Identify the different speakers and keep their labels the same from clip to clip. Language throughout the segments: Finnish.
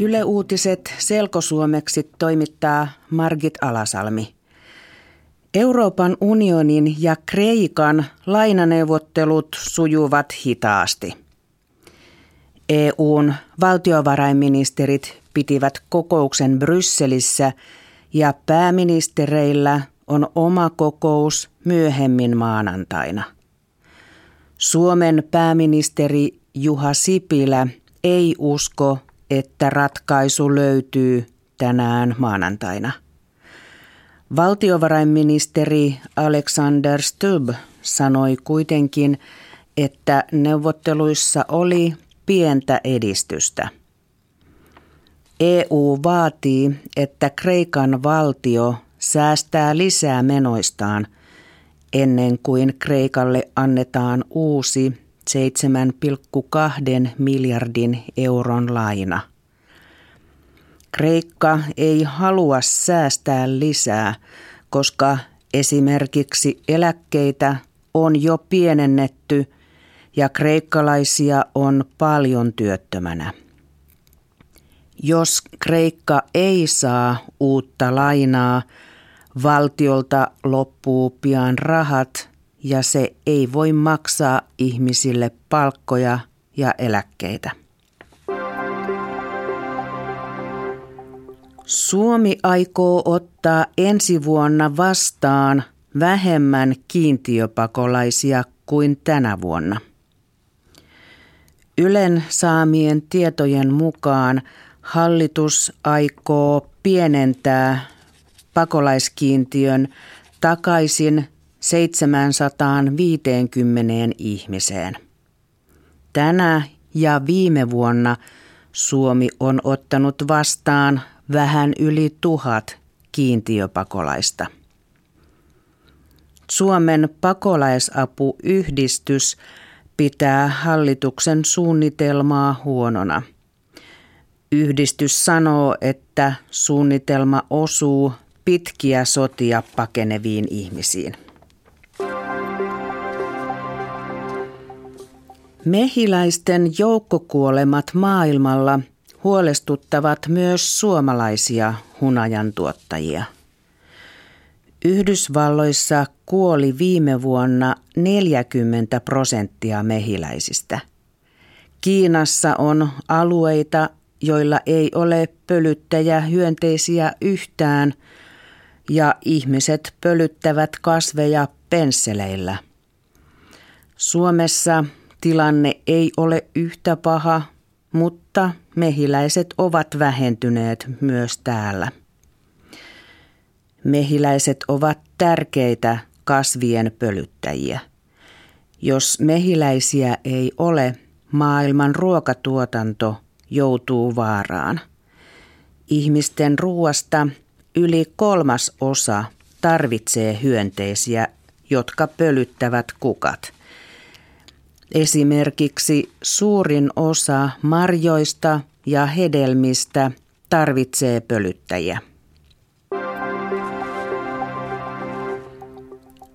Speaker 1: Yle Uutiset selkosuomeksi toimittaa Margit Alasalmi. Euroopan unionin ja Kreikan lainaneuvottelut sujuvat hitaasti. EUn valtiovarainministerit pitivät kokouksen Brysselissä ja pääministereillä on oma kokous myöhemmin maanantaina. Suomen pääministeri Juha Sipilä ei usko, että ratkaisu löytyy tänään maanantaina. Valtiovarainministeri Alexander Stubb sanoi kuitenkin, että neuvotteluissa oli pientä edistystä. EU vaatii, että Kreikan valtio säästää lisää menoistaan ennen kuin Kreikalle annetaan uusi 7,2 miljardin euron laina. Kreikka ei halua säästää lisää, koska esimerkiksi eläkkeitä on jo pienennetty ja kreikkalaisia on paljon työttömänä. Jos Kreikka ei saa uutta lainaa, valtiolta loppuu pian rahat ja se ei voi maksaa ihmisille palkkoja ja eläkkeitä. Suomi aikoo ottaa ensi vuonna vastaan vähemmän kiintiöpakolaisia kuin tänä vuonna. Ylen saamien tietojen mukaan hallitus aikoo pienentää pakolaiskiintiön takaisin 750 ihmiseen. Tänä ja viime vuonna Suomi on ottanut vastaan vähän yli tuhat kiintiöpakolaista. Suomen pakolaisapuyhdistys pitää hallituksen suunnitelmaa huonona. Yhdistys sanoo, että suunnitelma osuu pitkiä sotia pakeneviin ihmisiin. Mehiläisten joukkokuolemat maailmalla huolestuttavat myös suomalaisia hunajan tuottajia. Yhdysvalloissa kuoli viime vuonna 40 prosenttia mehiläisistä. Kiinassa on alueita, joilla ei ole pölyttäjä hyönteisiä yhtään ja ihmiset pölyttävät kasveja pensseleillä. Suomessa tilanne ei ole yhtä paha, mutta mehiläiset ovat vähentyneet myös täällä. Mehiläiset ovat tärkeitä kasvien pölyttäjiä. Jos mehiläisiä ei ole, maailman ruokatuotanto joutuu vaaraan. Ihmisten ruoasta yli kolmas osa tarvitsee hyönteisiä, jotka pölyttävät kukat – Esimerkiksi suurin osa marjoista ja hedelmistä tarvitsee pölyttäjiä.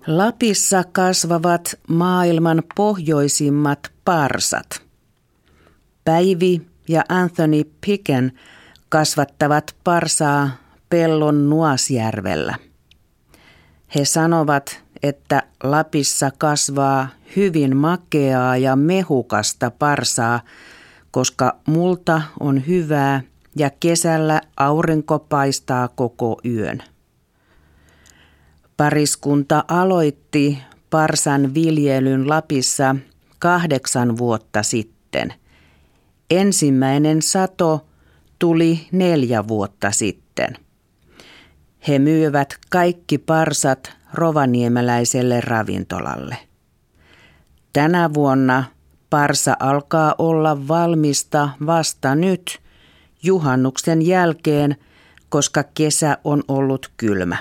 Speaker 1: Lapissa kasvavat maailman pohjoisimmat parsat. Päivi ja Anthony Picken kasvattavat parsaa pellon Nuasjärvellä. He sanovat, että Lapissa kasvaa hyvin makeaa ja mehukasta parsaa, koska multa on hyvää ja kesällä aurinko paistaa koko yön. Pariskunta aloitti parsan viljelyn Lapissa kahdeksan vuotta sitten. Ensimmäinen sato tuli neljä vuotta sitten. He myyvät kaikki parsat rovaniemeläiselle ravintolalle. Tänä vuonna parsa alkaa olla valmista vasta nyt juhannuksen jälkeen, koska kesä on ollut kylmä.